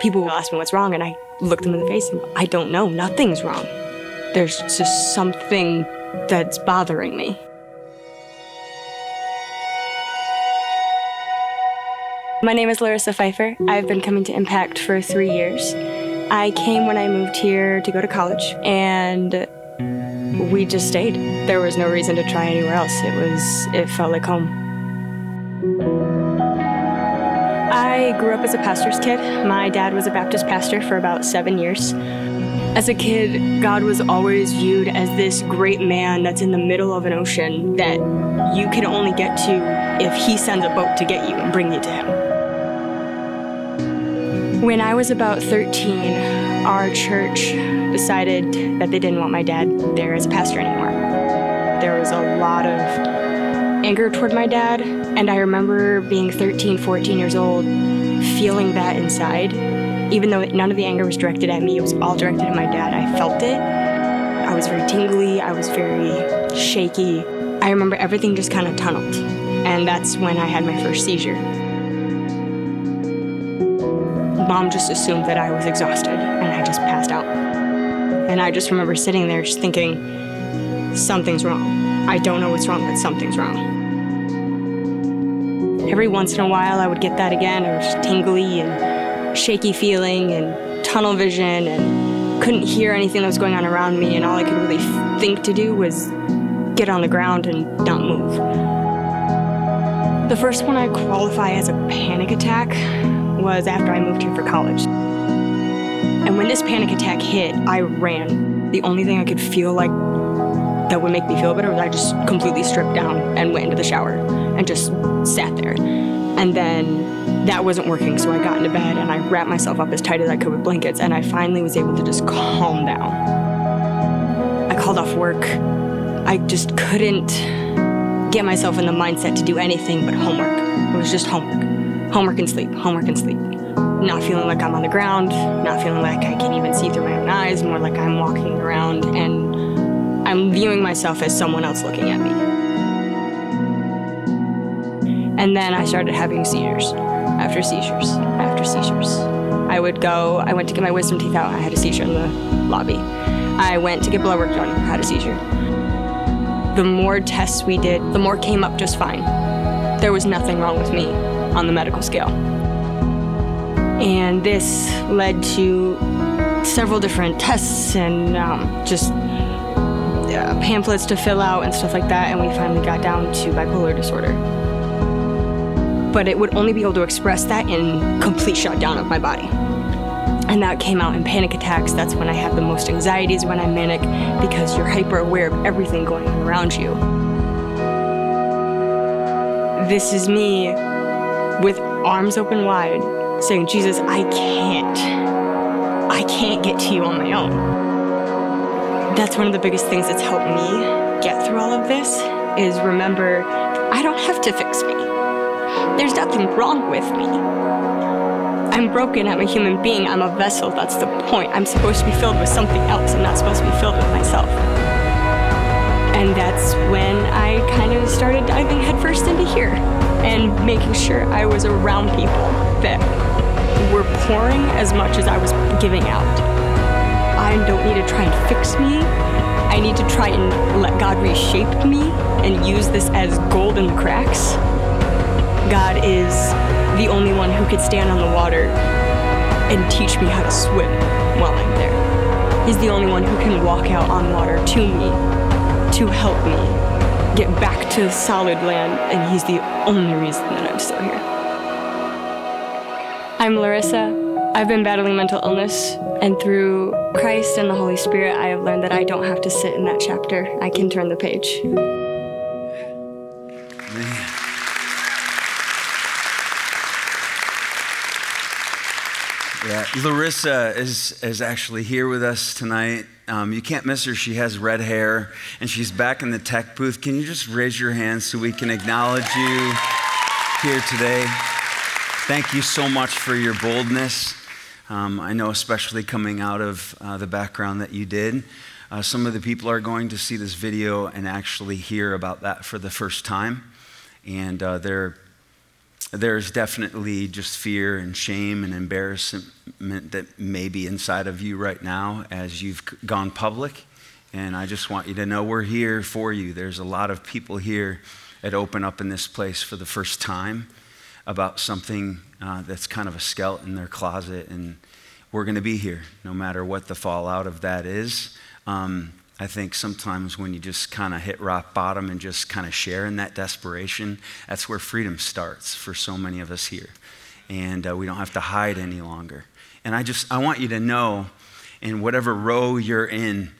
people will ask me what's wrong, and I look them in the face and I don't know. Nothing's wrong. There's just something that's bothering me. My name is Larissa Pfeiffer. I've been coming to Impact for three years. I came when I moved here to go to college, and we just stayed. There was no reason to try anywhere else. It was, it felt like home. Grew up as a pastor's kid. My dad was a Baptist pastor for about seven years. As a kid, God was always viewed as this great man that's in the middle of an ocean that you can only get to if he sends a boat to get you and bring you to him. When I was about 13, our church decided that they didn't want my dad there as a pastor anymore. There was a lot of anger toward my dad, and I remember being 13, 14 years old, feeling that inside. Even though none of the anger was directed at me, it was all directed at my dad. I felt it. I was very tingly, I was very shaky. I remember everything just kind of tunneled, and that's when I had my first seizure mom just assumed that I was exhausted and I just passed out. And I just remember sitting there just thinking, something's wrong. I don't know what's wrong, but something's wrong. Every once in a while, I would get that again. It was tingly and shaky feeling and tunnel vision and couldn't hear anything that was going on around me. And all I could really think to do was get on the ground and not move. The first one I qualify as a panic attack was after I moved here for college. And when this panic attack hit, I ran. The only thing I could feel like that would make me feel better was I just completely stripped down and went into the shower and just sat there. And then that wasn't working, so I got into bed and I wrapped myself up as tight as I could with blankets, and I finally was able to just calm down. I called off work. I just couldn't get myself in the mindset to do anything but homework. It was just homework homework and sleep, homework and sleep. Not feeling like I'm on the ground, not feeling like I can even see through my own eyes, more like I'm walking around and I'm viewing myself as someone else looking at me. And then I started having seizures after seizures after seizures. I would go, I went to get my wisdom teeth out, I had a seizure in the lobby. I went to get blood work done, I had a seizure. The more tests we did, the more came up just fine. There was nothing wrong with me on the medical scale. And this led to several different tests and um, just uh, pamphlets to fill out and stuff like that, and we finally got down to bipolar disorder. But it would only be able to express that in complete shutdown of my body. And that came out in panic attacks. That's when I have the most anxieties when I'm manic because you're hyper aware of everything going on around you. This is me with arms open wide, saying, Jesus, I can't. I can't get to you on my own. That's one of the biggest things that's helped me get through all of this is remember I don't have to fix me. There's nothing wrong with me. I'm broken, I'm a human being, I'm a vessel, that's the point. I'm supposed to be filled with something else, I'm not supposed to be filled with myself. And that's when I kind of started diving headfirst into here and making sure I was around people that were pouring as much as I was giving out. I don't need to try and fix me. I need to try and let God reshape me and use this as gold in the cracks. God is the only one who could stand on the water and teach me how to swim while I'm there. He's the only one who can walk out on water to me to help me get back to solid land, and he's the only reason that I'm still here. I'm Larissa. I've been battling mental illness, and through Christ and the Holy Spirit, I have learned that I don't have to sit in that chapter. I can turn the page. Larissa is, is actually here with us tonight. Um, you can't miss her. She has red hair and she's back in the tech booth. Can you just raise your hand so we can acknowledge you here today? Thank you so much for your boldness. Um, I know, especially coming out of uh, the background that you did. Uh, some of the people are going to see this video and actually hear about that for the first time. And uh, they're there's definitely just fear and shame and embarrassment that may be inside of you right now as you've gone public. And I just want you to know we're here for you. There's a lot of people here that open up in this place for the first time about something uh, that's kind of a skeleton in their closet. And we're going to be here no matter what the fallout of that is. Um, I think sometimes when you just kind of hit rock bottom and just kind of share in that desperation, that's where freedom starts for so many of us here. And uh, we don't have to hide any longer. And I just, I want you to know in whatever row you're in,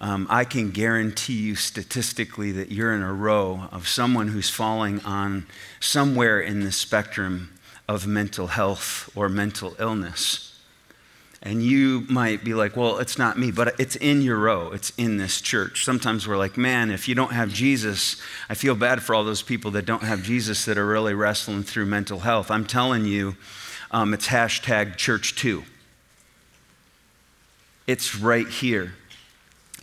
um, I can guarantee you statistically that you're in a row of someone who's falling on somewhere in the spectrum of mental health or mental illness. And you might be like, well, it's not me, but it's in your row. It's in this church. Sometimes we're like, man, if you don't have Jesus, I feel bad for all those people that don't have Jesus that are really wrestling through mental health. I'm telling you, um, it's hashtag church too. It's right here.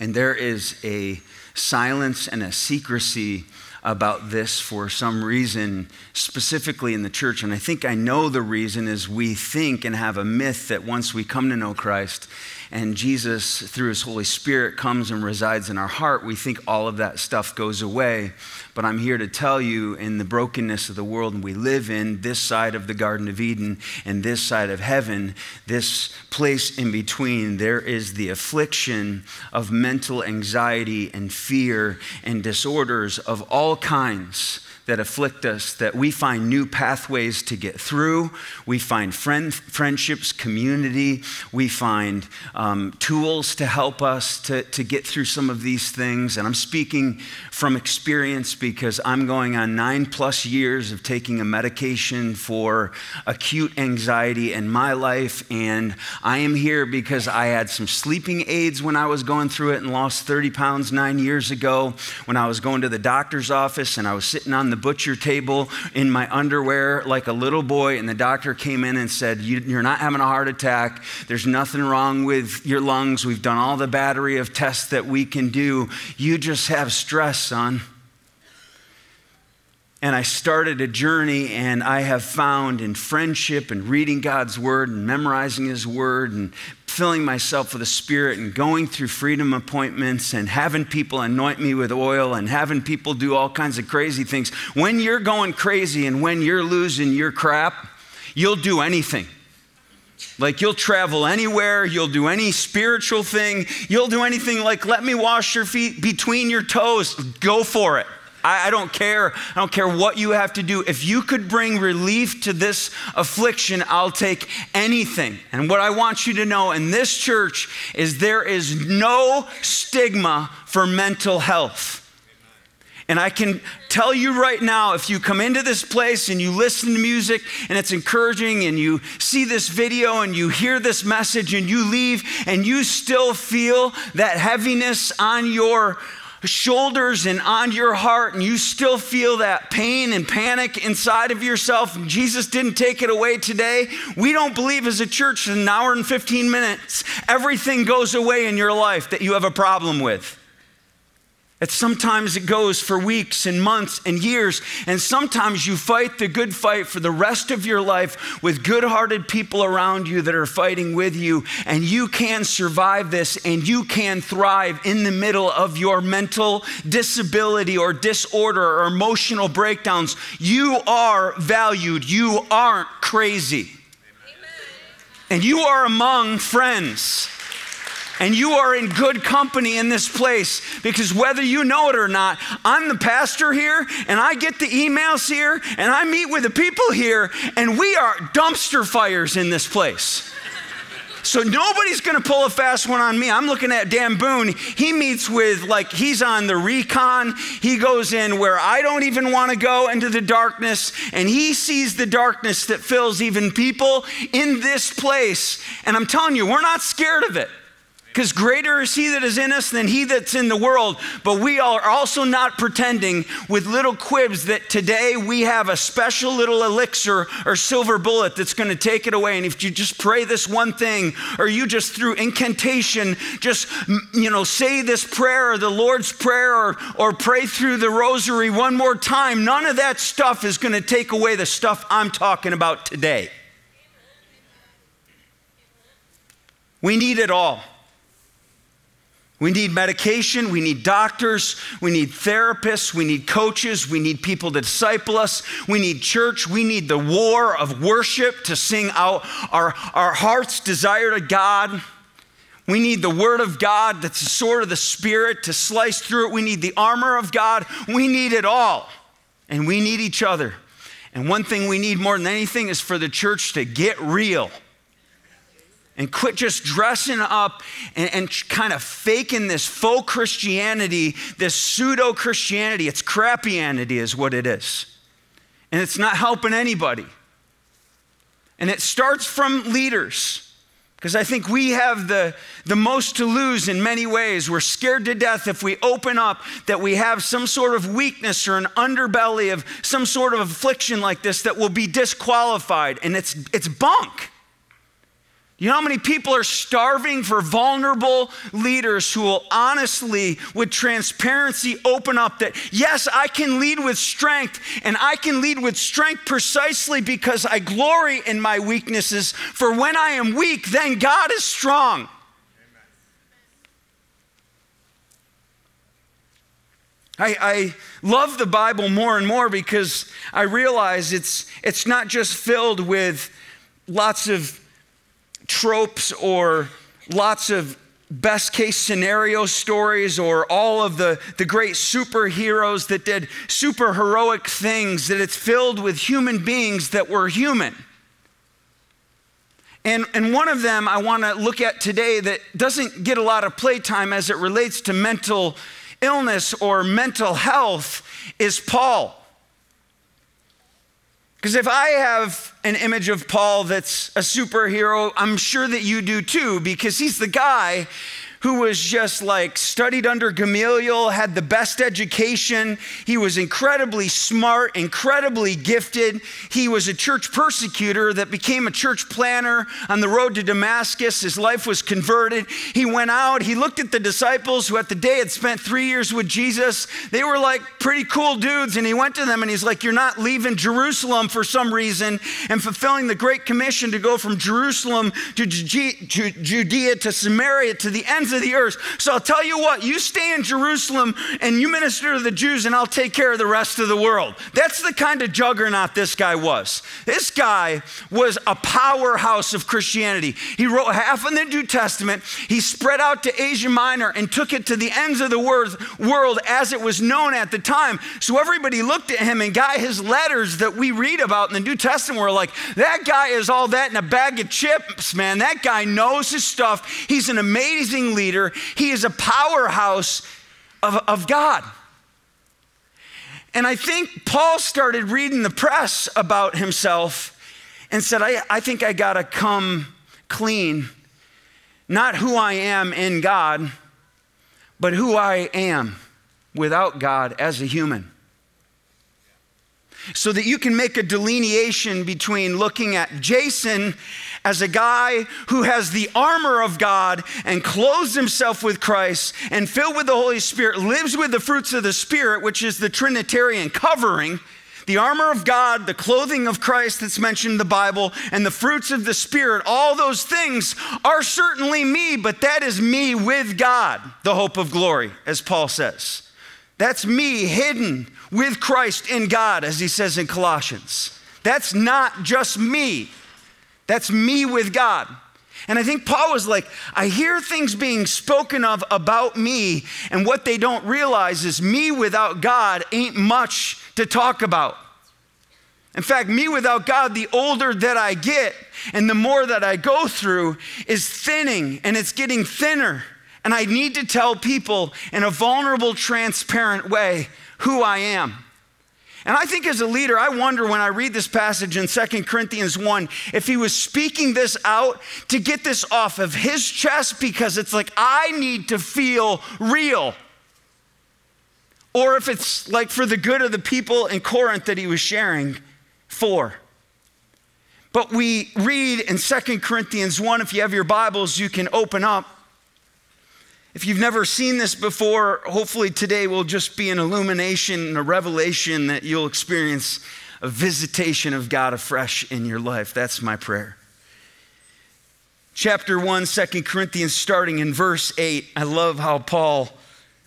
And there is a silence and a secrecy about this for some reason, specifically in the church. And I think I know the reason is we think and have a myth that once we come to know Christ and Jesus, through his Holy Spirit, comes and resides in our heart, we think all of that stuff goes away. But I'm here to tell you, in the brokenness of the world we live in, this side of the Garden of Eden and this side of heaven, this place in between, there is the affliction of mental anxiety and fear and disorders of all kinds that afflict us that we find new pathways to get through. We find friend, friendships, community. We find um, tools to help us to, to get through some of these things. And I'm speaking from experience because I'm going on nine plus years of taking a medication for acute anxiety in my life. And I am here because I had some sleeping aids when I was going through it and lost 30 pounds nine years ago when I was going to the doctor's office and I was sitting on the butcher table in my underwear like a little boy, and the doctor came in and said, You're not having a heart attack. There's nothing wrong with your lungs. We've done all the battery of tests that we can do. You just have stress, son and I started a journey, and I have found in friendship and reading God's word and memorizing His word and filling myself with the Spirit and going through freedom appointments and having people anoint me with oil and having people do all kinds of crazy things. When you're going crazy and when you're losing your crap, you'll do anything. Like you'll travel anywhere, you'll do any spiritual thing, you'll do anything like let me wash your feet between your toes. Go for it. I, I don't care. I don't care what you have to do. If you could bring relief to this affliction, I'll take anything. And what I want you to know in this church is there is no stigma for mental health. And I can tell you right now if you come into this place and you listen to music and it's encouraging, and you see this video and you hear this message and you leave and you still feel that heaviness on your shoulders and on your heart, and you still feel that pain and panic inside of yourself, and Jesus didn't take it away today, we don't believe as a church in an hour and 15 minutes, everything goes away in your life that you have a problem with. That sometimes it goes for weeks and months and years, and sometimes you fight the good fight for the rest of your life with good hearted people around you that are fighting with you, and you can survive this and you can thrive in the middle of your mental disability or disorder or emotional breakdowns. You are valued, you aren't crazy. Amen. And you are among friends. And you are in good company in this place because whether you know it or not, I'm the pastor here and I get the emails here and I meet with the people here and we are dumpster fires in this place. So nobody's going to pull a fast one on me. I'm looking at Dan Boone. He meets with, like, he's on the recon. He goes in where I don't even want to go into the darkness, and he sees the darkness that fills even people in this place. And I'm telling you, we're not scared of it. Because greater is he that is in us than he that's in the world. But we are also not pretending with little quibs that today we have a special little elixir or silver bullet that's going to take it away. And if you just pray this one thing, or you just through incantation, just, you know, say this prayer or the Lord's Prayer or, or pray through the rosary one more time, none of that stuff is going to take away the stuff I'm talking about today. We need it all. We need medication, we need doctors, we need therapists, we need coaches, we need people to disciple us, we need church, we need the war of worship to sing out our, our heart's desire to God. We need the Word of God that's the sword of the Spirit to slice through it. We need the armor of God. We need it all. And we need each other. And one thing we need more than anything is for the church to get real and quit just dressing up and, and kind of faking this faux Christianity, this pseudo Christianity. It's crappianity, is what it is. And it's not helping anybody. And it starts from leaders. Because I think we have the, the most to lose in many ways. We're scared to death if we open up that we have some sort of weakness or an underbelly of some sort of affliction like this that will be disqualified. And it's, it's bunk. You know how many people are starving for vulnerable leaders who will honestly, with transparency, open up that, yes, I can lead with strength, and I can lead with strength precisely because I glory in my weaknesses. For when I am weak, then God is strong. I, I, love the Bible more and more because I realize it's, it's not just filled with lots of tropes or lots of best case scenario stories or all of the, the great superheroes that did super heroic things, that it's filled with human beings that were human. And, and one of them I want to look at today that doesn't get a lot of playtime as it relates to mental illness or mental health is Paul. Because if I have an image of Paul that's a superhero, I'm sure that you do too, because he's the guy who was just like studied under Gamaliel, had the best education. He was incredibly smart, incredibly gifted. He was a church persecutor that became a church planner on the road to Damascus. His life was converted. He went out, he looked at the disciples who at the day had spent three years with Jesus. They were like pretty cool dudes. And he went to them and he's like, You're not leaving Jerusalem for some reason and fulfilling the Great Commission to go from Jerusalem to Judea to Samaria to the ends of the earth. So I'll tell you what, you stay in Jerusalem and you minister to the Jews, and I'll take care of the rest of the world. That's the kind of juggernaut this guy was. This guy was a powerhouse of Christianity. He wrote half of the New Testament, he spread out to Asia Minor and took it to the ends of the world as it was known at the time. So everybody looked at him and got his letters that we read about in the New Testament. We're like, that guy is all that in a bag of chips, man. That guy knows his stuff. He's an amazing leader leader, he is a powerhouse of, of God. And I think Paul started reading the press about himself and said, I, I think I got to come clean, not who I am in God, but who I am without God as a human. So that you can make a delineation between looking at Jason as a guy who has the armor of God and clothes himself with Christ and filled with the Holy Spirit, lives with the fruits of the Spirit, which is the Trinitarian covering. The armor of God, the clothing of Christ that's mentioned in the Bible, and the fruits of the Spirit, all those things are certainly me, but that is me with God, the hope of glory, as Paul says. That's me hidden with Christ in God, as he says in Colossians. That's not just me, that's me with God. And I think Paul was like, I hear things being spoken of about me, and what they don't realize is me without God ain't much to talk about. In fact, me without God, the older that I get and the more that I go through, is thinning and it's getting thinner. And I need to tell people in a vulnerable, transparent way who I am. And I think as a leader, I wonder when I read this passage in 2 Corinthians 1 if he was speaking this out to get this off of his chest because it's like, I need to feel real. Or if it's like for the good of the people in Corinth that he was sharing for. But we read in 2 Corinthians 1, if you have your Bibles, you can open up. If you've never seen this before, hopefully today will just be an illumination, and a revelation that you'll experience a visitation of God afresh in your life. That's my prayer. Chapter 1, 2 Corinthians, starting in verse 8. I love how Paul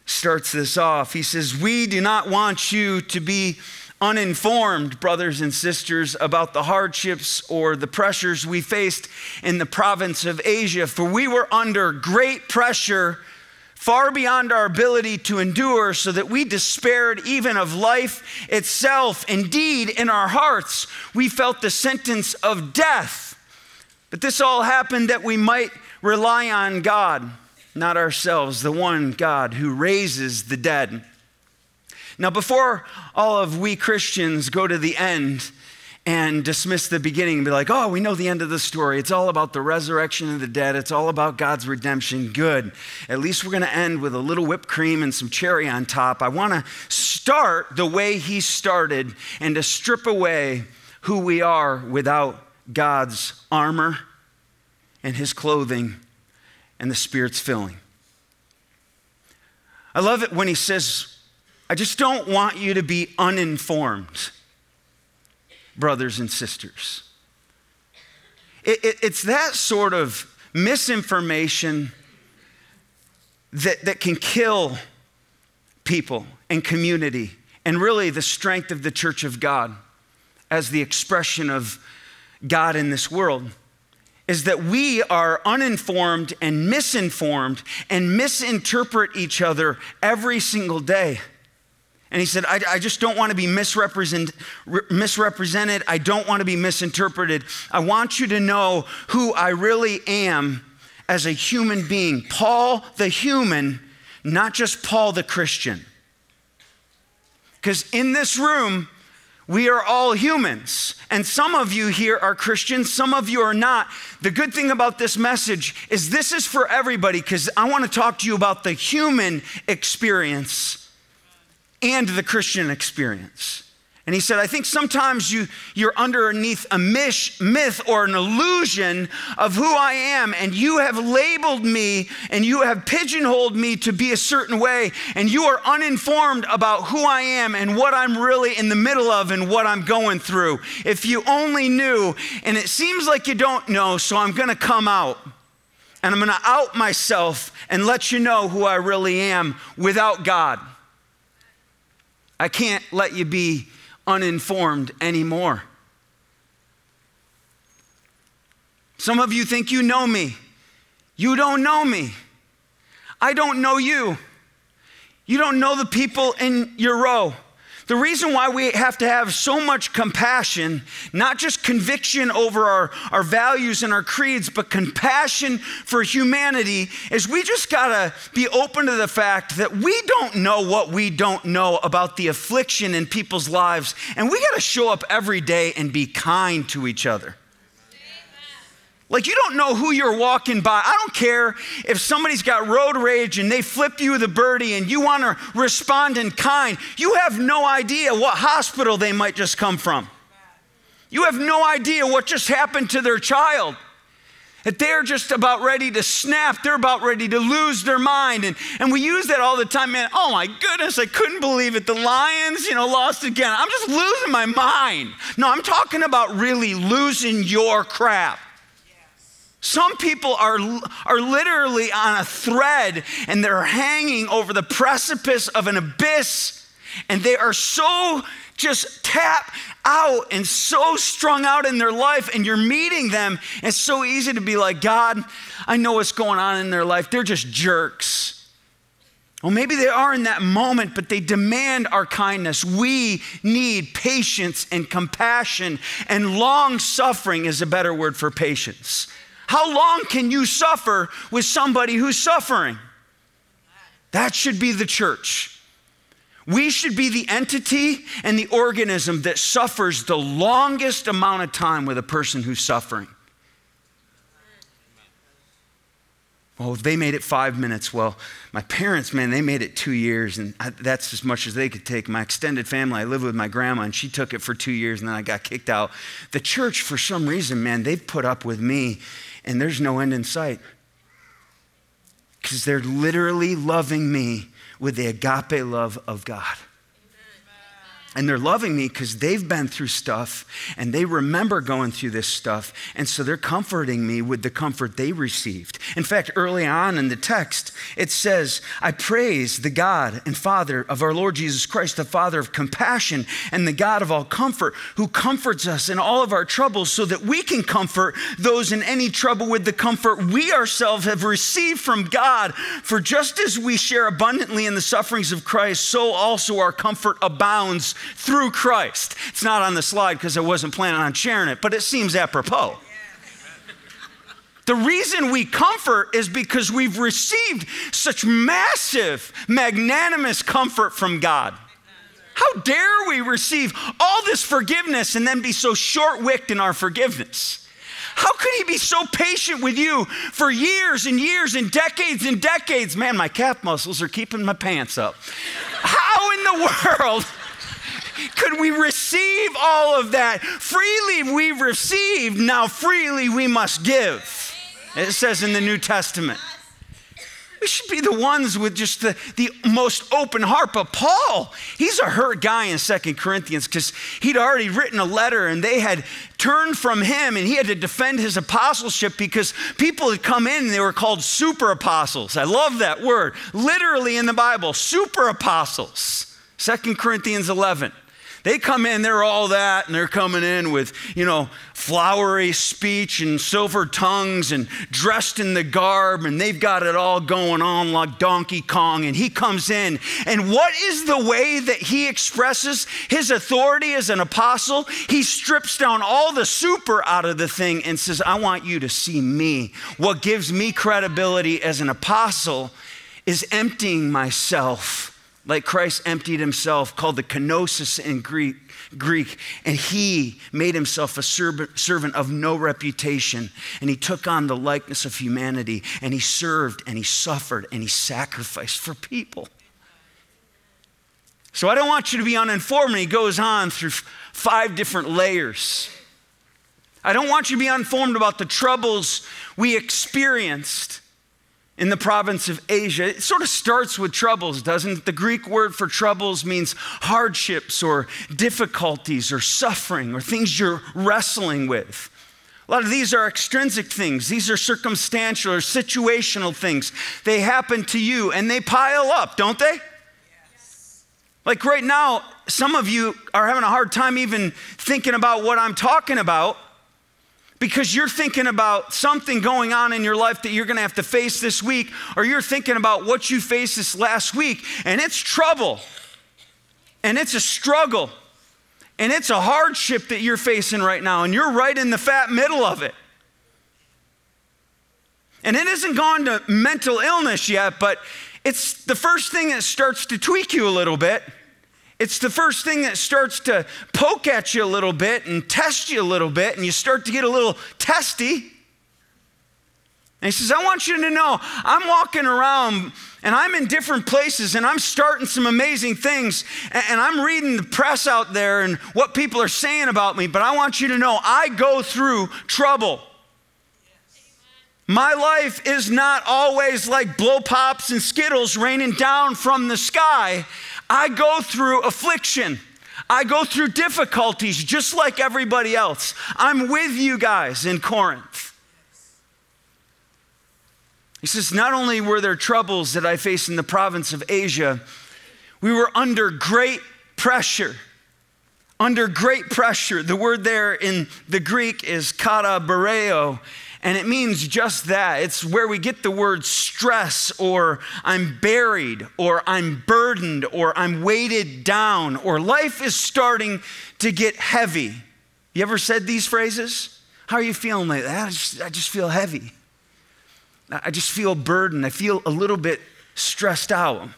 starts this off. He says, We do not want you to be uninformed, brothers and sisters, about the hardships or the pressures we faced in the province of Asia, for we were under great pressure far beyond our ability to endure, so that we despaired even of life itself. Indeed, in our hearts, we felt the sentence of death. But this all happened that we might rely on God, not ourselves, the one God who raises the dead. Now, before all of we Christians go to the end, and dismiss the beginning and be like, oh, we know the end of the story. It's all about the resurrection of the dead. It's all about God's redemption. Good. At least we're going to end with a little whipped cream and some cherry on top. I want to start the way He started and to strip away who we are without God's armor and His clothing and the Spirit's filling. I love it when He says, I just don't want you to be uninformed brothers and sisters. It, it, it's that sort of misinformation that, that can kill people and community and really the strength of the church of God as the expression of God in this world is that we are uninformed and misinformed and misinterpret each other every single day. And he said, I, I just don't want to be misrepresent, misrepresented. I don't want to be misinterpreted. I want you to know who I really am as a human being. Paul the human, not just Paul the Christian. Because in this room, we are all humans. And some of you here are Christians, some of you are not. The good thing about this message is this is for everybody because I want to talk to you about the human experience and the Christian experience. And he said, I think sometimes you, you're underneath a mish, myth or an illusion of who I am, and you have labeled me and you have pigeonholed me to be a certain way, and you are uninformed about who I am and what I'm really in the middle of and what I'm going through. If you only knew, and it seems like you don't know, so I'm gonna come out. And I'm gonna out myself and let you know who I really am without God. I can't let you be uninformed anymore. Some of you think you know me. You don't know me. I don't know you. You don't know the people in your row. The reason why we have to have so much compassion, not just conviction over our, our values and our creeds, but compassion for humanity, is we just gotta be open to the fact that we don't know what we don't know about the affliction in people's lives. And we gotta show up every day and be kind to each other. Like, you don't know who you're walking by. I don't care if somebody's got road rage and they flip you the birdie and you want to respond in kind. You have no idea what hospital they might just come from. You have no idea what just happened to their child. That they're just about ready to snap, they're about ready to lose their mind. And, and we use that all the time, man. Oh my goodness, I couldn't believe it. The Lions, you know, lost again. I'm just losing my mind. No, I'm talking about really losing your crap. Some people are, are literally on a thread and they're hanging over the precipice of an abyss and they are so just tap out and so strung out in their life and you're meeting them. It's so easy to be like god i know what's going on in their life. They're just jerks. Well maybe they are in that moment but they demand our kindness. We need patience and compassion and long suffering is a better word for patience how long can you suffer with somebody who's suffering? That should be the church. We should be the entity and the organism that suffers the longest amount of time with a person who's suffering. Well, if they made it five minutes, well, my parents, man, they made it two years, and I, that's as much as they could take. My extended family, I lived with my grandma, and she took it for two years, and then I got kicked out. The church, for some reason, man, they've put up with me, and there's no end in sight. Because they're literally loving me with the agape love of God. And they're loving me because they've been through stuff and they remember going through this stuff. And so they're comforting me with the comfort they received. In fact, early on in the text, it says, I praise the God and Father of our Lord Jesus Christ, the Father of compassion and the God of all comfort, who comforts us in all of our troubles so that we can comfort those in any trouble with the comfort we ourselves have received from God. For just as we share abundantly in the sufferings of Christ, so also our comfort abounds through Christ. It's not on the slide because I wasn't planning on sharing it, but it seems apropos. The reason we comfort is because we've received such massive, magnanimous comfort from God. How dare we receive all this forgiveness and then be so short wicked in our forgiveness? How could he be so patient with you for years and years and decades and decades? Man, my calf muscles are keeping my pants up. How in the world? Could we receive all of that? Freely we've received, now freely we must give. It says in the New Testament. We should be the ones with just the, the most open heart. But Paul, he's a hurt guy in Second Corinthians because he'd already written a letter and they had turned from him and he had to defend his apostleship because people had come in and they were called super apostles. I love that word. Literally in the Bible, super apostles. Second Corinthians 11. They come in, they're all that, and they're coming in with, you know, flowery speech and silver tongues and dressed in the garb, and they've got it all going on like Donkey Kong. And he comes in, and what is the way that he expresses his authority as an apostle? He strips down all the super out of the thing and says, I want you to see me. What gives me credibility as an apostle is emptying myself like Christ emptied himself, called the kenosis in Greek, Greek, and he made himself a servant of no reputation. And he took on the likeness of humanity, and he served, and he suffered, and he sacrificed for people. So I don't want you to be uninformed. And he goes on through five different layers. I don't want you to be uninformed about the troubles we experienced in the province of Asia. It sort of starts with troubles, doesn't it? The Greek word for troubles means hardships or difficulties or suffering or things you're wrestling with. A lot of these are extrinsic things. These are circumstantial or situational things. They happen to you and they pile up, don't they? Yes. Like right now, some of you are having a hard time even thinking about what I'm talking about because you're thinking about something going on in your life that you're going to have to face this week, or you're thinking about what you faced this last week, and it's trouble, and it's a struggle, and it's a hardship that you're facing right now, and you're right in the fat middle of it. And it hasn't gone to mental illness yet, but it's the first thing that starts to tweak you a little bit. It's the first thing that starts to poke at you a little bit and test you a little bit, and you start to get a little testy. And he says, I want you to know I'm walking around and I'm in different places and I'm starting some amazing things and I'm reading the press out there and what people are saying about me, but I want you to know I go through trouble. My life is not always like blow pops and skittles raining down from the sky. I go through affliction. I go through difficulties just like everybody else. I'm with you guys in Corinth. He says, Not only were there troubles that I faced in the province of Asia, we were under great pressure. Under great pressure. The word there in the Greek is kata bareo, and it means just that. It's where we get the word stress, or I'm buried, or I'm burdened, or I'm weighted down, or life is starting to get heavy. You ever said these phrases? How are you feeling like that? I just, I just feel heavy. I just feel burdened. I feel a little bit stressed out.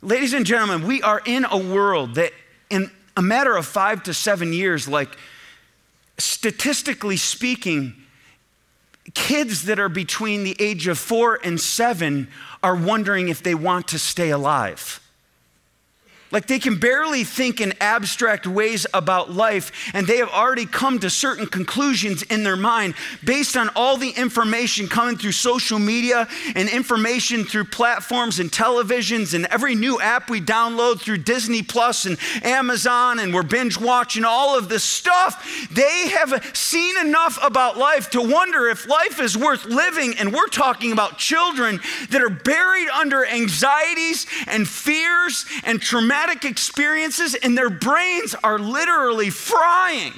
Ladies and gentlemen, we are in a world that, in a matter of five to seven years, like statistically speaking, kids that are between the age of four and seven are wondering if they want to stay alive. Like they can barely think in abstract ways about life, and they have already come to certain conclusions in their mind based on all the information coming through social media and information through platforms and televisions and every new app we download through Disney Plus and Amazon, and we're binge watching all of this stuff. They have seen enough about life to wonder if life is worth living, and we're talking about children that are buried under anxieties and fears and traumatic traumatic experiences, and their brains are literally frying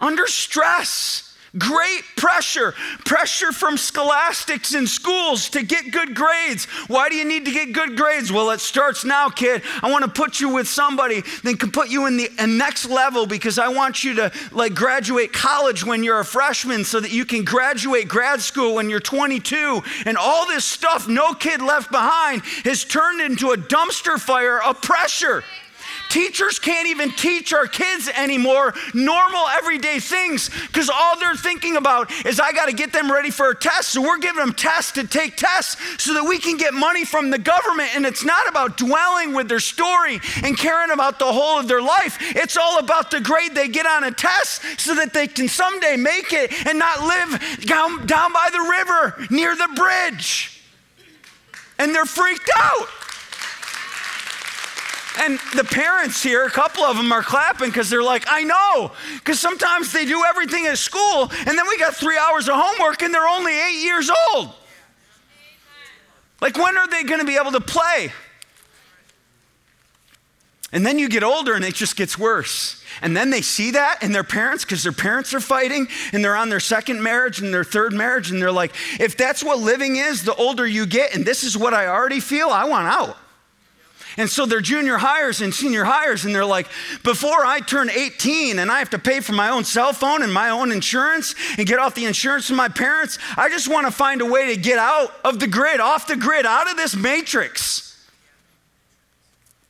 under stress. Great pressure, pressure from scholastics in schools to get good grades. Why do you need to get good grades? Well, it starts now, kid. I want to put you with somebody that can put you in the uh, next level because I want you to like graduate college when you're a freshman so that you can graduate grad school when you're 22. And all this stuff, no kid left behind, has turned into a dumpster fire of pressure. Teachers can't even teach our kids anymore normal everyday things because all they're thinking about is I got to get them ready for a test. So we're giving them tests to take tests so that we can get money from the government. And it's not about dwelling with their story and caring about the whole of their life. It's all about the grade they get on a test so that they can someday make it and not live down, by the river near the bridge. And they're freaked out. And the parents here, a couple of them are clapping because they're like, I know. Because sometimes they do everything at school, and then we got three hours of homework, and they're only eight years old. Like, when are they going to be able to play? And then you get older and it just gets worse. And then they see that in their parents because their parents are fighting and they're on their second marriage and their third marriage. And they're like, if that's what living is, the older you get, and this is what I already feel, I want out. And so they're junior highers and senior highers, and they're like, before I turn 18 and I have to pay for my own cell phone and my own insurance and get off the insurance of my parents, I just want to find a way to get out of the grid, off the grid, out of this matrix.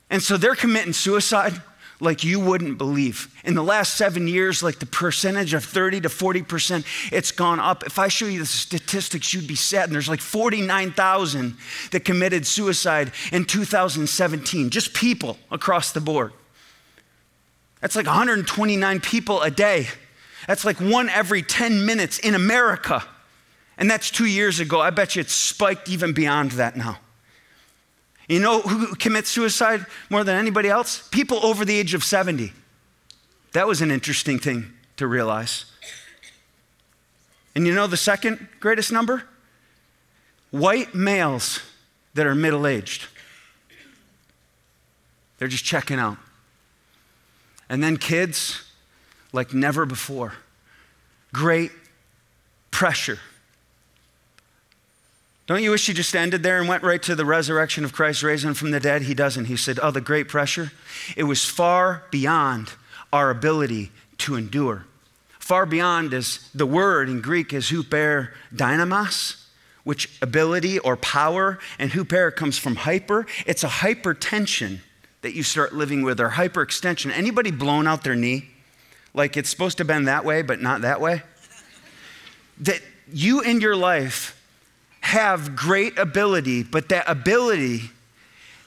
And so they're committing suicide like you wouldn't believe. In the last seven years, like the percentage of 30 to 40%, it's gone up. If I show you the statistics, you'd be sad. And there's like 49,000 that committed suicide in 2017, just people across the board. That's like 129 people a day. That's like one every 10 minutes in America. And that's two years ago. I bet you it's spiked even beyond that now. You know who commits suicide more than anybody else? People over the age of 70. That was an interesting thing to realize. And you know the second greatest number? White males that are middle aged. They're just checking out. And then kids like never before. Great pressure don't you wish he just ended there and went right to the resurrection of Christ, raising from the dead? He doesn't. He said, Oh, the great pressure. It was far beyond our ability to endure. Far beyond is the word in Greek is huper dynamos, which ability or power, and huper comes from hyper. It's a hypertension that you start living with or hyperextension. Anybody blown out their knee? Like it's supposed to bend that way, but not that way? That you in your life have great ability, but that ability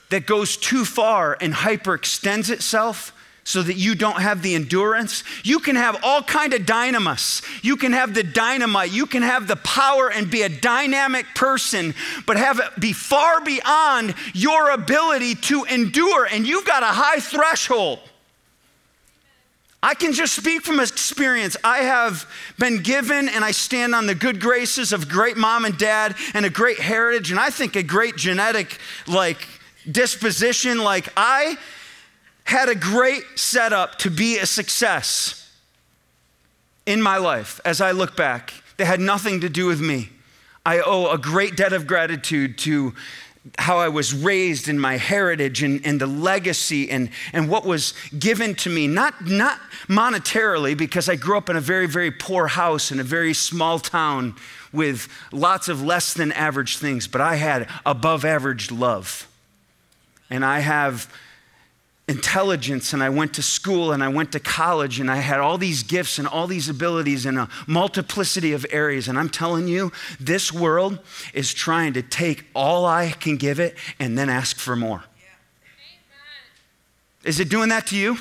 that goes too far and hyperextends itself so that you don't have the endurance. You can have all kind of dynamis. You can have the dynamite. You can have the power and be a dynamic person but have it be far beyond your ability to endure. And you've got a high threshold I can just speak from experience. I have been given and I stand on the good graces of great mom and dad and a great heritage and I think a great genetic like disposition like I had a great setup to be a success in my life as I look back. They had nothing to do with me. I owe a great debt of gratitude to how I was raised and my heritage and, and the legacy and, and what was given to me, not, not monetarily, because I grew up in a very, very poor house in a very small town with lots of less than average things, but I had above average love. and I have intelligence and I went to school and I went to college and I had all these gifts and all these abilities in a multiplicity of areas. And I'm telling you, this world is trying to take all I can give it and then ask for more. Is it doing that to you?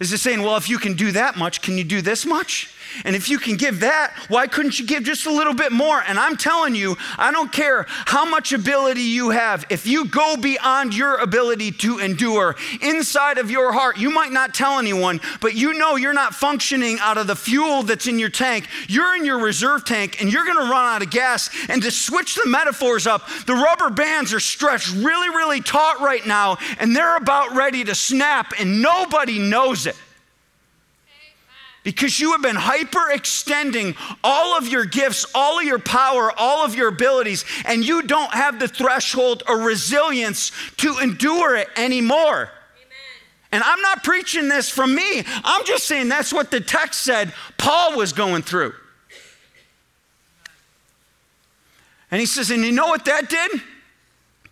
Is it saying, well, if you can do that much, can you do this much? And if you can give that, why couldn't you give just a little bit more? And I'm telling you, I don't care how much ability you have, if you go beyond your ability to endure inside of your heart, you might not tell anyone, but you know you're not functioning out of the fuel that's in your tank. You're in your reserve tank and you're gonna run out of gas. And to switch the metaphors up, the rubber bands are stretched really, really taut right now, and they're about ready to snap, and nobody knows it because you have been hyperextending all of your gifts, all of your power, all of your abilities, and you don't have the threshold or resilience to endure it anymore. Amen. And I'm not preaching this from me, I'm just saying that's what the text said Paul was going through. And he says, and you know what that did?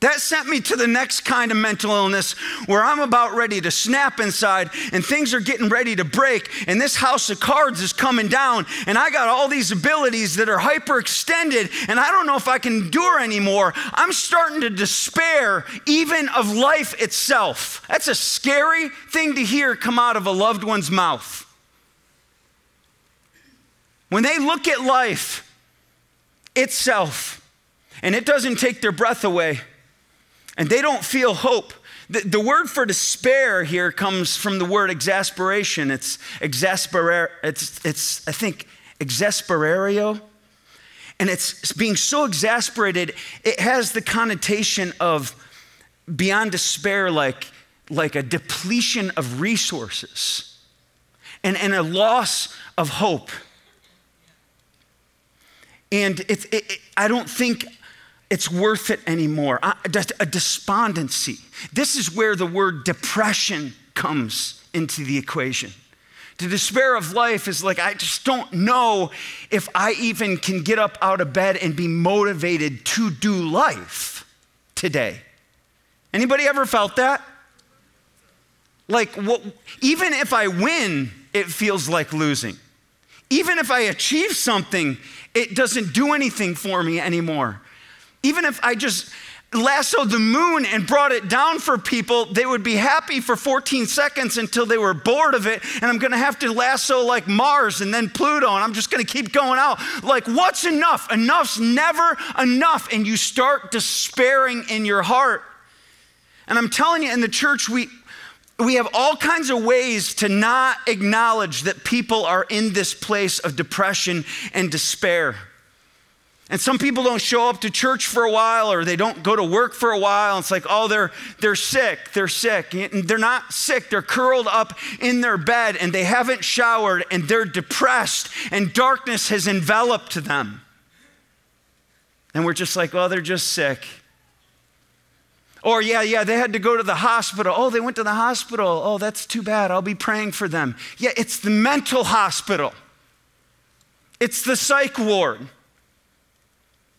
That sent me to the next kind of mental illness where I'm about ready to snap inside and things are getting ready to break and this house of cards is coming down and I got all these abilities that are hyperextended and I don't know if I can endure anymore. I'm starting to despair even of life itself. That's a scary thing to hear come out of a loved one's mouth. When they look at life itself and it doesn't take their breath away, and they don't feel hope. The, the, word for despair here comes from the word exasperation. It's exasperar, it's, it's I think, exasperario. And it's being so exasperated, it has the connotation of beyond despair, like, like a depletion of resources and, and a loss of hope. And it, it, it, I don't think it's worth it anymore. A despondency. This is where the word depression comes into the equation. The despair of life is like, I just don't know if I even can get up out of bed and be motivated to do life today. Anybody ever felt that? Like, what, even if I win, it feels like losing. Even if I achieve something, it doesn't do anything for me anymore. Even if I just lassoed the moon and brought it down for people, they would be happy for 14 seconds until they were bored of it. And I'm going to have to lasso like Mars and then Pluto, and I'm just going to keep going out. Like, what's enough? Enough's never enough. And you start despairing in your heart. And I'm telling you, in the church, we, we have all kinds of ways to not acknowledge that people are in this place of depression and despair. And some people don't show up to church for a while or they don't go to work for a while. It's like, oh, they're, they're sick. They're sick. And they're not sick. They're curled up in their bed and they haven't showered and they're depressed and darkness has enveloped them. And we're just like, oh, they're just sick. Or, yeah, yeah, they had to go to the hospital. Oh, they went to the hospital. Oh, that's too bad. I'll be praying for them. Yeah, it's the mental hospital, it's the psych ward.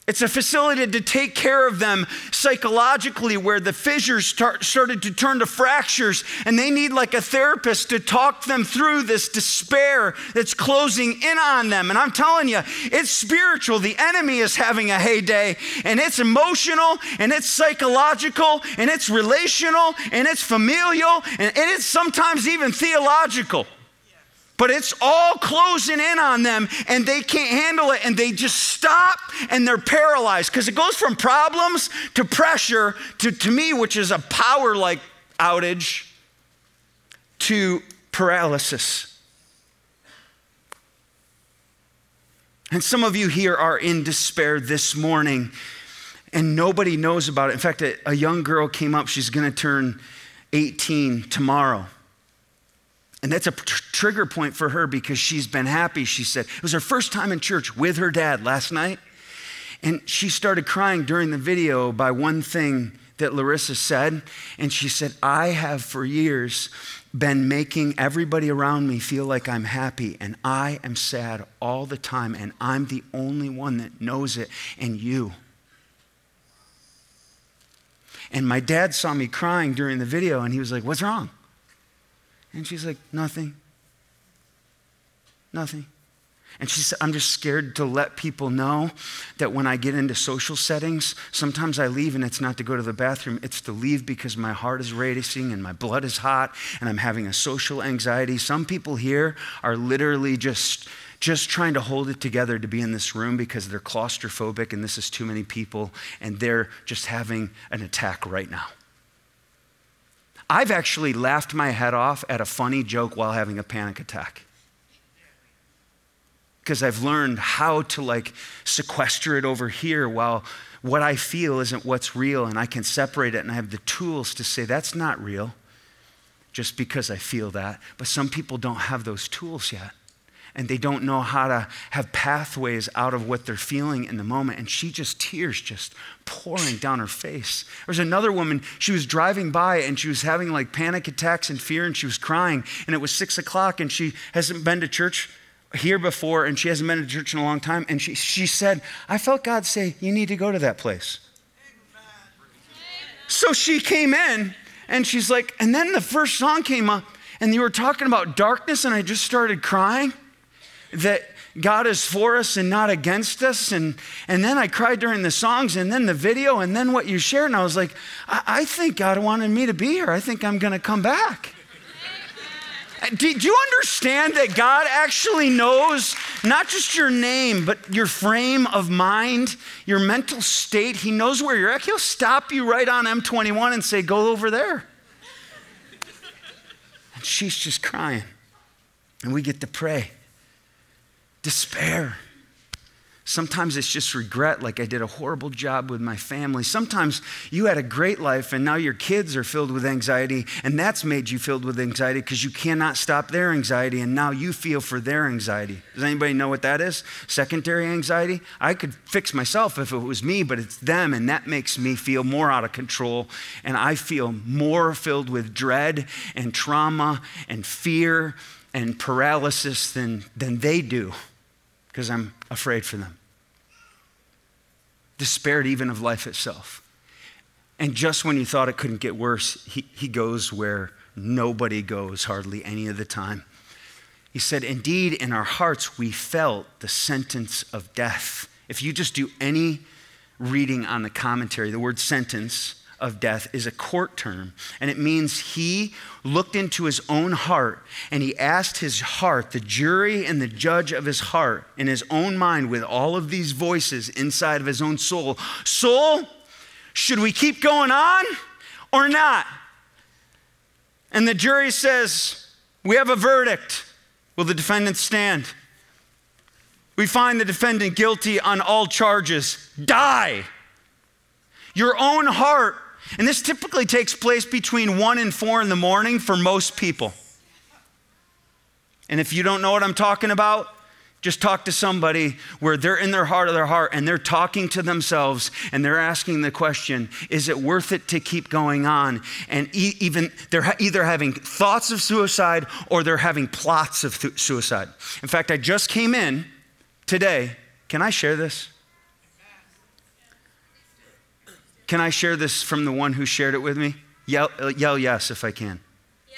It's a facility to take care of them psychologically, where the fissures start, started to turn to fractures, and they need like a therapist to talk them through this despair that's closing in on them. And I'm telling you, it's spiritual. The enemy is having a heyday, and it's emotional, and it's psychological, and it's relational, and it's familial, and it's sometimes even theological but it's all closing in on them and they can't handle it and they just stop and they're paralyzed because it goes from problems to pressure to, to me, which is a power like outage, to paralysis. And some of you here are in despair this morning and nobody knows about it. In fact, a, a young girl came up, she's going to turn 18 tomorrow. And that's a tr- trigger point for her because she's been happy. She said it was her first time in church with her dad last night. And she started crying during the video by one thing that Larissa said. And she said, I have for years been making everybody around me feel like I'm happy, and I am sad all the time, and I'm the only one that knows it, and you. And my dad saw me crying during the video and he was like, What's wrong? And she's like, Nothing. Nothing. And she said, I'm just scared to let people know that when I get into social settings, sometimes I leave and it's not to go to the bathroom, it's to leave because my heart is racing and my blood is hot and I'm having a social anxiety. Some people here are literally just just trying to hold it together to be in this room because they're claustrophobic and this is too many people and they're just having an attack right now. I've actually laughed my head off at a funny joke while having a panic attack because I've learned how to like sequester it over here while what I feel isn't what's real and I can separate it and I have the tools to say that's not real just because I feel that. But some people don't have those tools yet and they don't know how to have pathways out of what they're feeling in the moment. And she just, tears just pouring down her face. There was another woman, she was driving by and she was having like panic attacks and fear and she was crying. And it was six o'clock and she hasn't been to church here before and she hasn't been to church in a long time. And she, she said, I felt God say, You need to go to that place. So she came in and she's like, And then the first song came up and you were talking about darkness and I just started crying that God is for us and not against us. And, and then I cried during the songs and then the video and then what you shared. And I was like, I, I think God wanted me to be here. I think I'm going to come back. Do you understand that God actually knows not just your name, but your frame of mind, your mental state? He knows where you're at. He'll stop you right on M21 and say, Go over there. And she's just crying. And we get to pray. Despair. Sometimes it's just regret, like I did a horrible job with my family. Sometimes you had a great life and now your kids are filled with anxiety, and that's made you filled with anxiety because you cannot stop their anxiety, and now you feel for their anxiety. Does anybody know what that is? Secondary anxiety? I could fix myself if it was me, but it's them, and that makes me feel more out of control, and I feel more filled with dread and trauma and fear and paralysis than, than they do because I'm afraid for them despaired even of life itself. And just when you thought it couldn't get worse, he, he goes where nobody goes hardly any of the time. He said, Indeed, in our hearts, we felt the sentence of death. If you just do any reading on the commentary, the word sentence of death is a court term, and it means he looked into his own heart and he asked his heart, the jury and the judge of his heart, in his own mind, with all of these voices inside of his own soul Soul, should we keep going on or not? And the jury says, We have a verdict. Will the defendant stand? We find the defendant guilty on all charges. Die. Your own heart and this typically takes place between 1 and 4 in the morning for most people. And if you don't know what I'm talking about, just talk to somebody where they're in their heart of their heart and they're talking to themselves and they're asking the question, is it worth it to keep going on? And e- even they're either having thoughts of suicide or they're having plots of th- suicide. In fact, I just came in today. Can I share this? Can I share this from the one who shared it with me? Yell, yell yes if I can. Yes.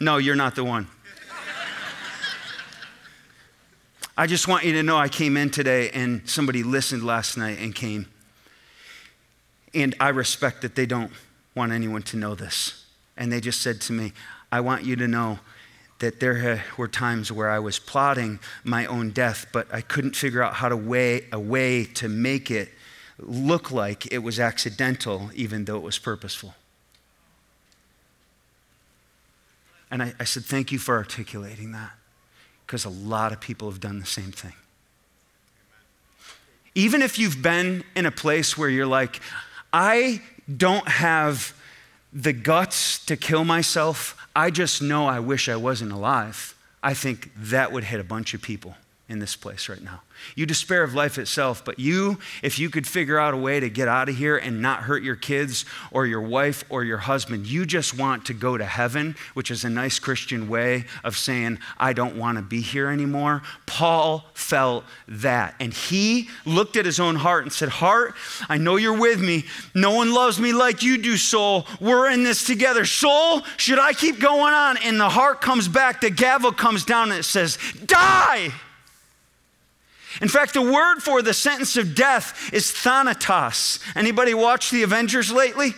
No, you're not the one. I just want you to know I came in today and somebody listened last night and came. And I respect that they don't want anyone to know this. And they just said to me, I want you to know that there were times where I was plotting my own death, but I couldn't figure out how to weigh a way to make it look like it was accidental, even though it was purposeful. And I, I said, Thank you for articulating that, because a lot of people have done the same thing. Even if you've been in a place where you're like, I don't have the guts to kill myself, I just know I wish I wasn't alive. I think that would hit a bunch of people. In this place right now. You despair of life itself, but you, if you could figure out a way to get out of here and not hurt your kids or your wife or your husband, you just want to go to heaven, which is a nice Christian way of saying, I don't want to be here anymore. Paul felt that. And he looked at his own heart and said, Heart, I know you're with me. No one loves me like you do, soul. We're in this together. Soul, should I keep going on? And the heart comes back, the gavel comes down, and it says, Die! In fact, the word for the sentence of death is thanatos. Anybody watch the Avengers lately?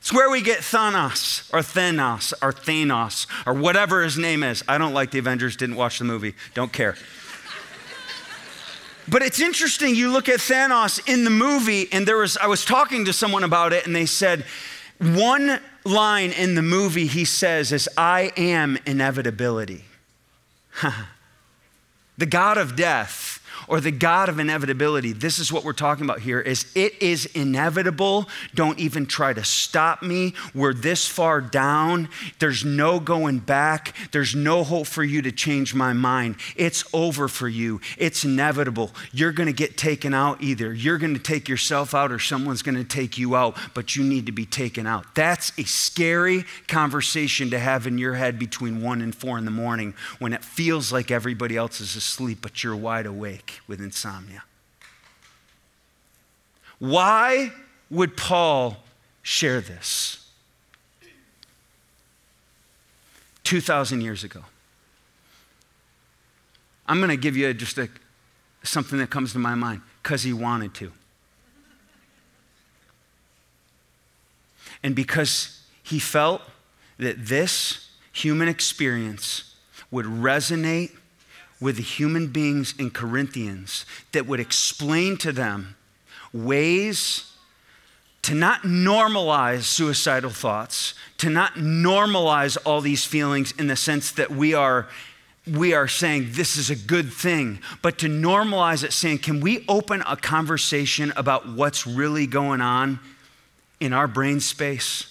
It's where we get Thanos or Thanos or Thanos or whatever his name is. I don't like the Avengers, didn't watch the movie, don't care. but it's interesting, you look at Thanos in the movie, and there was, I was talking to someone about it, and they said, one line in the movie he says is, I am inevitability. the God of death or the God of inevitability, this is what we're talking about here is it is inevitable. Don't even try to stop me. We're this far down. There's no going back. There's no hope for you to change my mind. It's over for you. It's inevitable. You're going to get taken out either. You're going to take yourself out or someone's going to take you out, but you need to be taken out. That's a scary conversation to have in your head between 1 and 4 in the morning when it feels like everybody else is asleep but you're wide awake with insomnia. Why would Paul share this? 2,000 years ago. I'm going to give you just a, something that comes to my mind because he wanted to. And because he felt that this human experience would resonate with the human beings in Corinthians that would explain to them ways to not normalize suicidal thoughts, to not normalize all these feelings in the sense that we are we are saying this is a good thing, but to normalize it, saying, can we open a conversation about what's really going on in our brain space?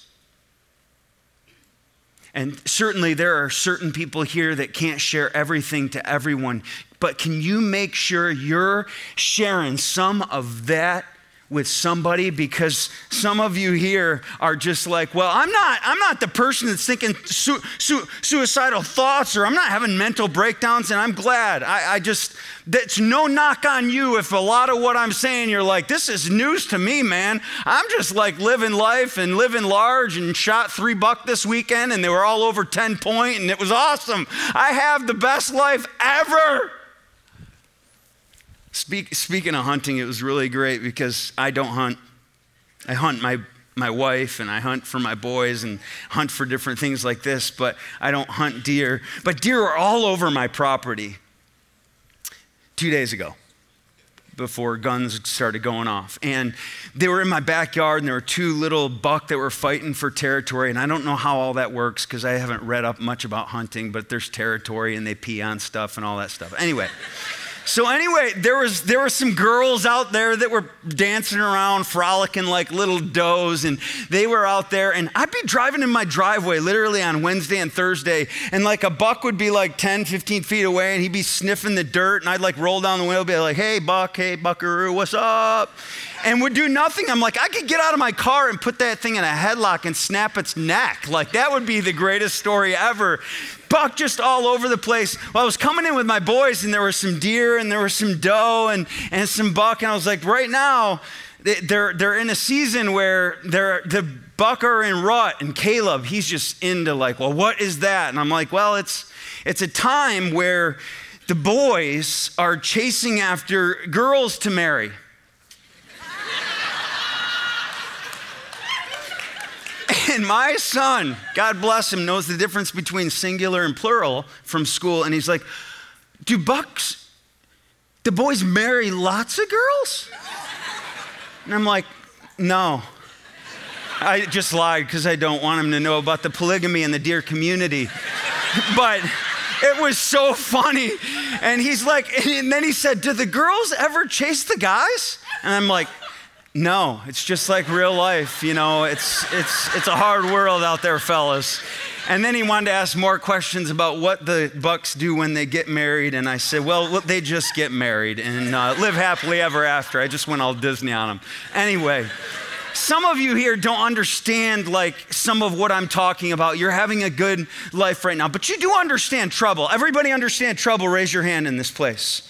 And certainly there are certain people here that can't share everything to everyone, but can you make sure you're sharing some of that with somebody because some of you here are just like well i'm not i'm not the person that's thinking su- su- suicidal thoughts or i'm not having mental breakdowns and i'm glad. I, I just that's no knock on you if a lot of what i'm saying you're like this is news to me man. I'm just like living life and living large and shot three buck this weekend and they were all over 10 point and it was awesome. I have the best life ever Speak, speaking of hunting, it was really great because I don't hunt. I hunt my, my wife and I hunt for my boys and hunt for different things like this, but I don't hunt deer. But deer are all over my property two days ago before guns started going off. And they were in my backyard, and there were two little buck that were fighting for territory. And I don't know how all that works because I haven't read up much about hunting, but there's territory and they pee on stuff and all that stuff. Anyway. So anyway, there was there were some girls out there that were dancing around, frolicking like little does, and they were out there. And I'd be driving in my driveway literally on Wednesday and Thursday, and like a buck would be like 10, 15 feet away, and he'd be sniffing the dirt, and I'd like roll down the window, be like, "Hey, buck, hey, buckaroo, what's up?" And would do nothing. I'm like, I could get out of my car and put that thing in a headlock and snap its neck. Like that would be the greatest story ever buck just all over the place. Well, I was coming in with my boys, and there were some deer, and there was some doe, and, and some buck. And I was like, right now, they're, they're in a season where they're, the buck are in rut, and Caleb, he's just into like, well, what is that? And I'm like, well, it's, it's a time where the boys are chasing after girls to marry. And my son, God bless him, knows the difference between singular and plural from school. And he's like, Do bucks, the boys marry lots of girls? And I'm like, No. I just lied because I don't want him to know about the polygamy in the deer community. but it was so funny. And he's like, and then he said, Do the girls ever chase the guys? And I'm like, No, it's just like real life. You know, it's, it's, it's a hard world out there, fellas. And then he wanted to ask more questions about what the Bucks do when they get married. And I said, well, they just get married and uh, live happily ever after. I just went all Disney on them. Anyway, some of you here don't understand like some of what I'm talking about. You're having a good life right now, but you do understand trouble. Everybody understand trouble? Raise your hand in this place.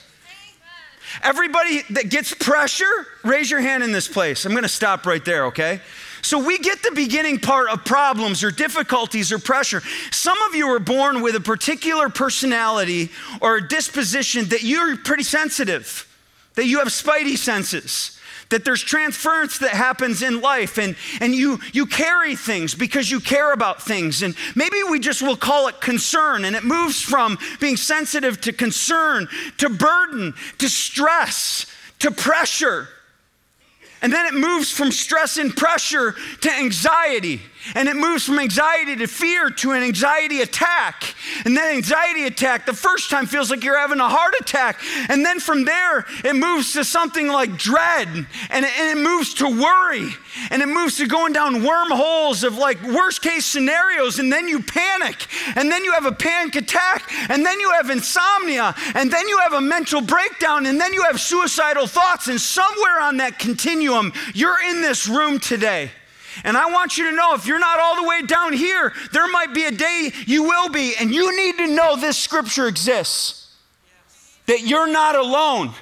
Everybody that gets pressure, raise your hand in this place. I'm going to stop right there, okay? So we get the beginning part of problems or difficulties or pressure. Some of you are born with a particular personality or a disposition that you're pretty sensitive, that you have spidey senses that there's transference that happens in life and, and you, you carry things because you care about things. And maybe we just will call it concern. And it moves from being sensitive to concern, to burden, to stress, to pressure. And then it moves from stress and pressure to anxiety. And it moves from anxiety to fear to an anxiety attack. And then anxiety attack, the first time feels like you're having a heart attack. And then from there, it moves to something like dread. And it, and it moves to worry. And it moves to going down wormholes of like worst case scenarios. And then you panic. And then you have a panic attack. And then you have insomnia. And then you have a mental breakdown. And then you have suicidal thoughts. And somewhere on that continuum, you're in this room today. And I want you to know if you're not all the way down here, there might be a day you will be. And you need to know this scripture exists that you're not alone.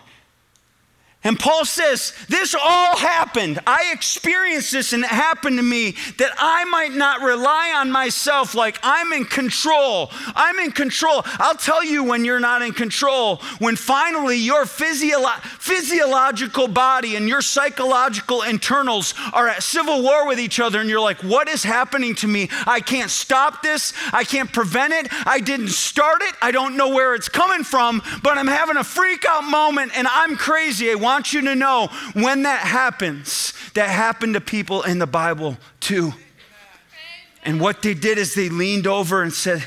And Paul says, This all happened. I experienced this and it happened to me that I might not rely on myself like I'm in control. I'm in control. I'll tell you when you're not in control, when finally your physiolo- physiological body and your psychological internals are at civil war with each other, and you're like, What is happening to me? I can't stop this. I can't prevent it. I didn't start it. I don't know where it's coming from, but I'm having a freak out moment and I'm crazy. I want you to know when that happens, that happened to people in the Bible too. And what they did is they leaned over and said,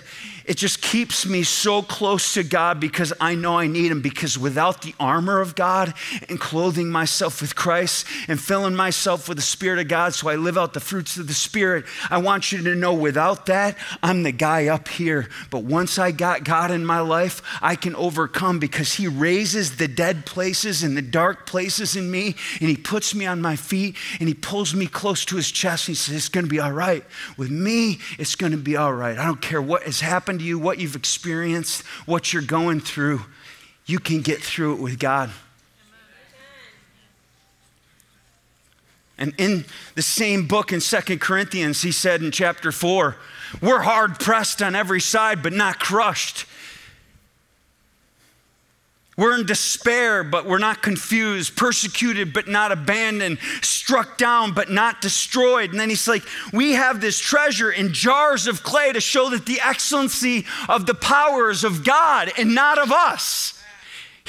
it just keeps me so close to God because I know I need Him. Because without the armor of God and clothing myself with Christ and filling myself with the Spirit of God so I live out the fruits of the Spirit, I want you to know without that, I'm the guy up here. But once I got God in my life, I can overcome because He raises the dead places and the dark places in me and He puts me on my feet and He pulls me close to His chest. And he says, It's going to be all right. With me, it's going to be all right. I don't care what has happened you, what you've experienced, what you're going through, you can get through it with God. And in the same book in Second Corinthians, he said in chapter 4, we're hard pressed on every side, but not crushed. We're in despair, but we're not confused, persecuted, but not abandoned, struck down, but not destroyed. And then he's like, We have this treasure in jars of clay to show that the excellency of the powers of God and not of us.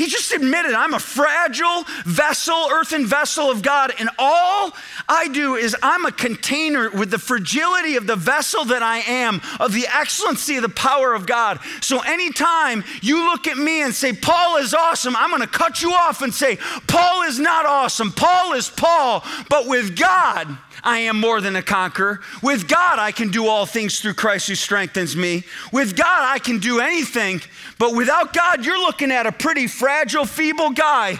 He just admitted, I'm a fragile vessel, earthen vessel of God, and all I do is I'm a container with the fragility of the vessel that I am, of the excellency of the power of God. So anytime you look at me and say, Paul is awesome, I'm gonna cut you off and say, Paul is not awesome. Paul is Paul, but with God, I am more than a conqueror. With God, I can do all things through Christ who strengthens me. With God, I can do anything. But without God, you're looking at a pretty fragile, feeble guy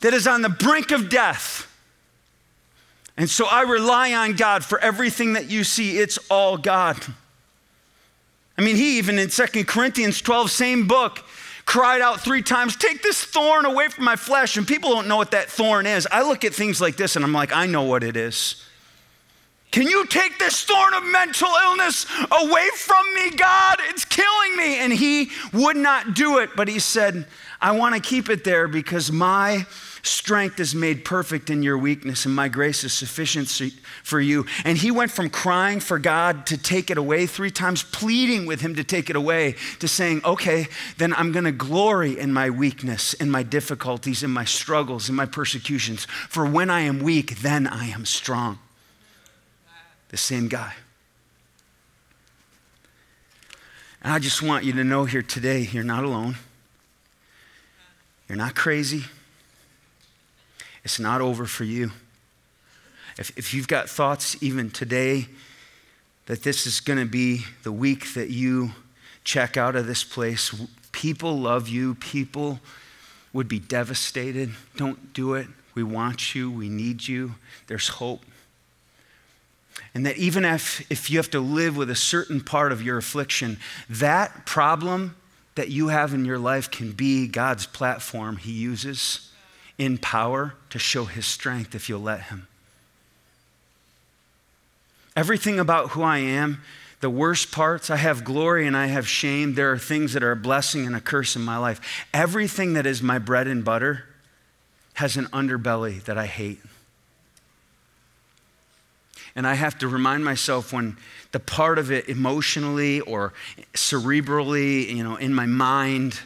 that is on the brink of death. And so I rely on God for everything that you see. It's all God. I mean, he even in Second Corinthians 12, same book, cried out three times, Take this thorn away from my flesh. And people don't know what that thorn is. I look at things like this and I'm like, I know what it is. Can you take this thorn of mental illness away from me, God? It's killing me. And he would not do it, but he said, I want to keep it there because my strength is made perfect in your weakness, and my grace is sufficient for you. And he went from crying for God to take it away three times, pleading with him to take it away, to saying, Okay, then I'm going to glory in my weakness, in my difficulties, in my struggles, in my persecutions. For when I am weak, then I am strong the same guy. And I just want you to know here today you're not alone. You're not crazy. It's not over for you. If, if you've got thoughts even today that this is going to be the week that you check out of this place, people love you, people would be devastated. Don't do it. We want you, we need you. There's hope. And that even if, if you have to live with a certain part of your affliction, that problem that you have in your life can be God's platform He uses in power to show His strength if you'll let Him. Everything about who I am, the worst parts, I have glory and I have shame. There are things that are a blessing and a curse in my life. Everything that is my bread and butter has an underbelly that I hate. And I have to remind myself when the part of it emotionally or cerebrally, you know, in my mind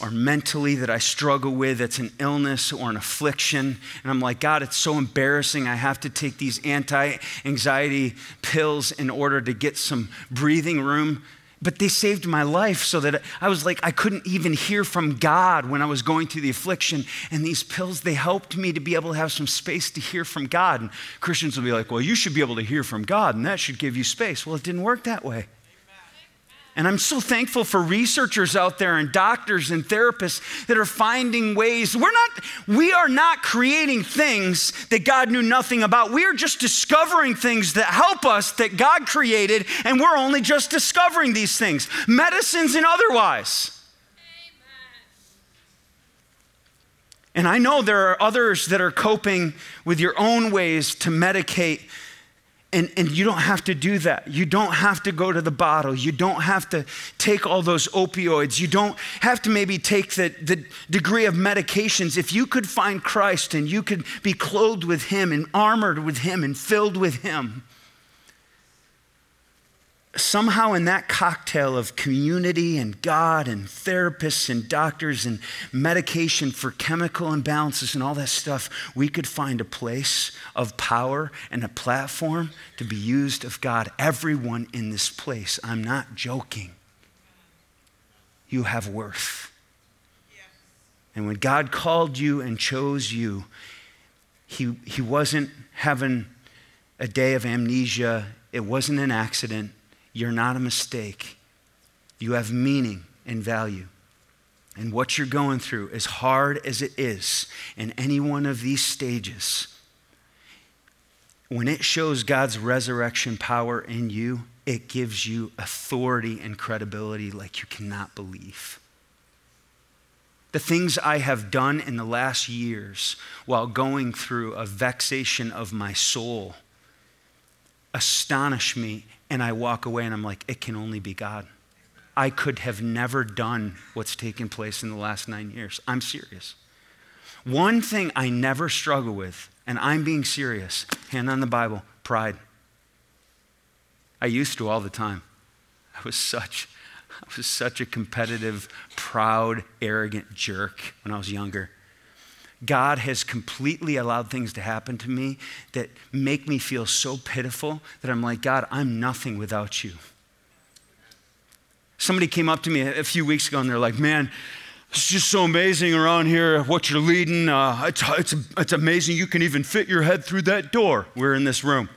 or mentally that I struggle with, that's an illness or an affliction. And I'm like, God, it's so embarrassing. I have to take these anti anxiety pills in order to get some breathing room but they saved my life so that I was like, I couldn't even hear from God when I was going through the affliction. And these pills, they helped me to be able to have some space to hear from God. And Christians will be like, well, you should be able to hear from God, and that should give you space. Well, it didn't work that way. And I'm so thankful for researchers out there and doctors and therapists that are finding ways. We're not, we are not creating things that God knew nothing about. We are just discovering things that help us that God created, and we're only just discovering these things, medicines and otherwise. And I know there are others that are coping with your own ways to medicate and, and you don't have to do that. You don't have to go to the bottle. You don't have to take all those opioids. You don't have to maybe take the, the degree of medications. If you could find Christ and you could be clothed with Him and armored with Him and filled with Him, somehow in that cocktail of community and God and therapists and doctors and medication for chemical imbalances and all that stuff, we could find a place of power and a platform to be used of God. Everyone in this place, I'm not joking. You have worth. And when God called you and chose you, he, he wasn't having a day of amnesia. It wasn't an accident. You're not a mistake. You have meaning and value. And what you're going through, as hard as it is in any one of these stages, when it shows God's resurrection power in you, it gives you authority and credibility like you cannot believe. The things I have done in the last years while going through a vexation of my soul astonish me and I walk away and I'm like, it can only be God. I could have never done what's taken place in the last nine years. I'm serious. One thing I never struggle with, and I'm being serious, hand on the Bible, pride. I used to all the time. I was such, I was such a competitive, proud, arrogant jerk when I was younger. God has completely allowed things to happen to me that make me feel so pitiful that I'm like, God, I'm nothing without you. Somebody came up to me a few weeks ago and they're like, man, it's just so amazing around here what you're leading. Uh, it's, it's, it's amazing you can even fit your head through that door. We're in this room.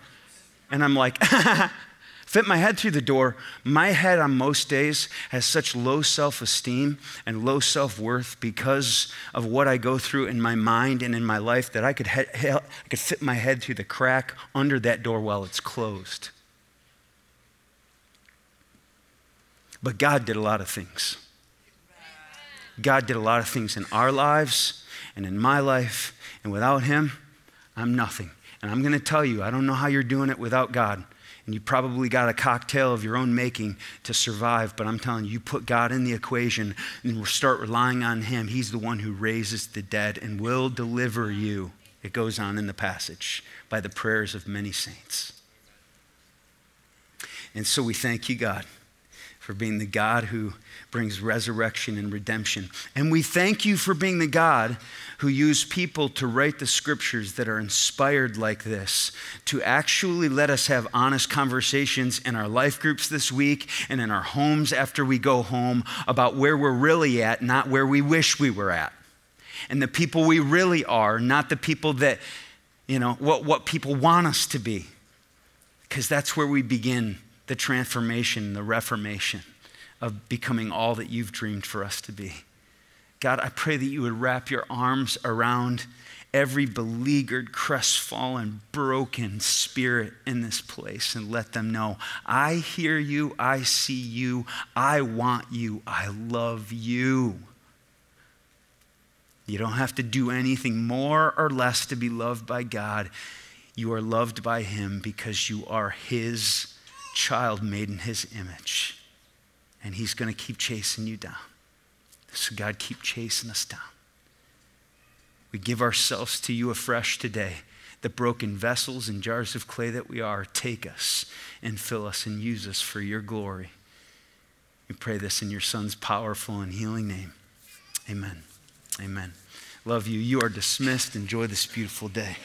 And I'm like, fit my head through the door. My head on most days has such low self esteem and low self worth because of what I go through in my mind and in my life that I could, he- I could fit my head through the crack under that door while it's closed. But God did a lot of things. God did a lot of things in our lives and in my life, and without Him, I'm nothing. And I'm going to tell you, I don't know how you're doing it without God and you probably got a cocktail of your own making to survive. But I'm telling you, you put God in the equation and start relying on Him. He's the one who raises the dead and will deliver you. It goes on in the passage by the prayers of many saints. And so we thank you, God, for being the God who brings resurrection and redemption. And we thank you for being the God who used people to write the scriptures that are inspired like this, to actually let us have honest conversations in our life groups this week and in our homes after we go home about where we're really at, not where we wish we were at. And the people we really are, not the people that you know, what, what people want us to be. Because that's where we begin the transformation, the reformation of becoming all that you've dreamed for us to be. God, I pray that you would wrap your arms around every beleaguered, crestfallen, broken spirit in this place and let them know I hear you, I see you, I want you, I love you. You don't have to do anything more or less to be loved by God. You are loved by Him because you are His child made in His image. And He's going to keep chasing you down. So, God, keep chasing us down. We give ourselves to you afresh today. The broken vessels and jars of clay that we are, take us and fill us and use us for your glory. We pray this in your Son's powerful and healing name. Amen. Amen. Love you. You are dismissed. Enjoy this beautiful day.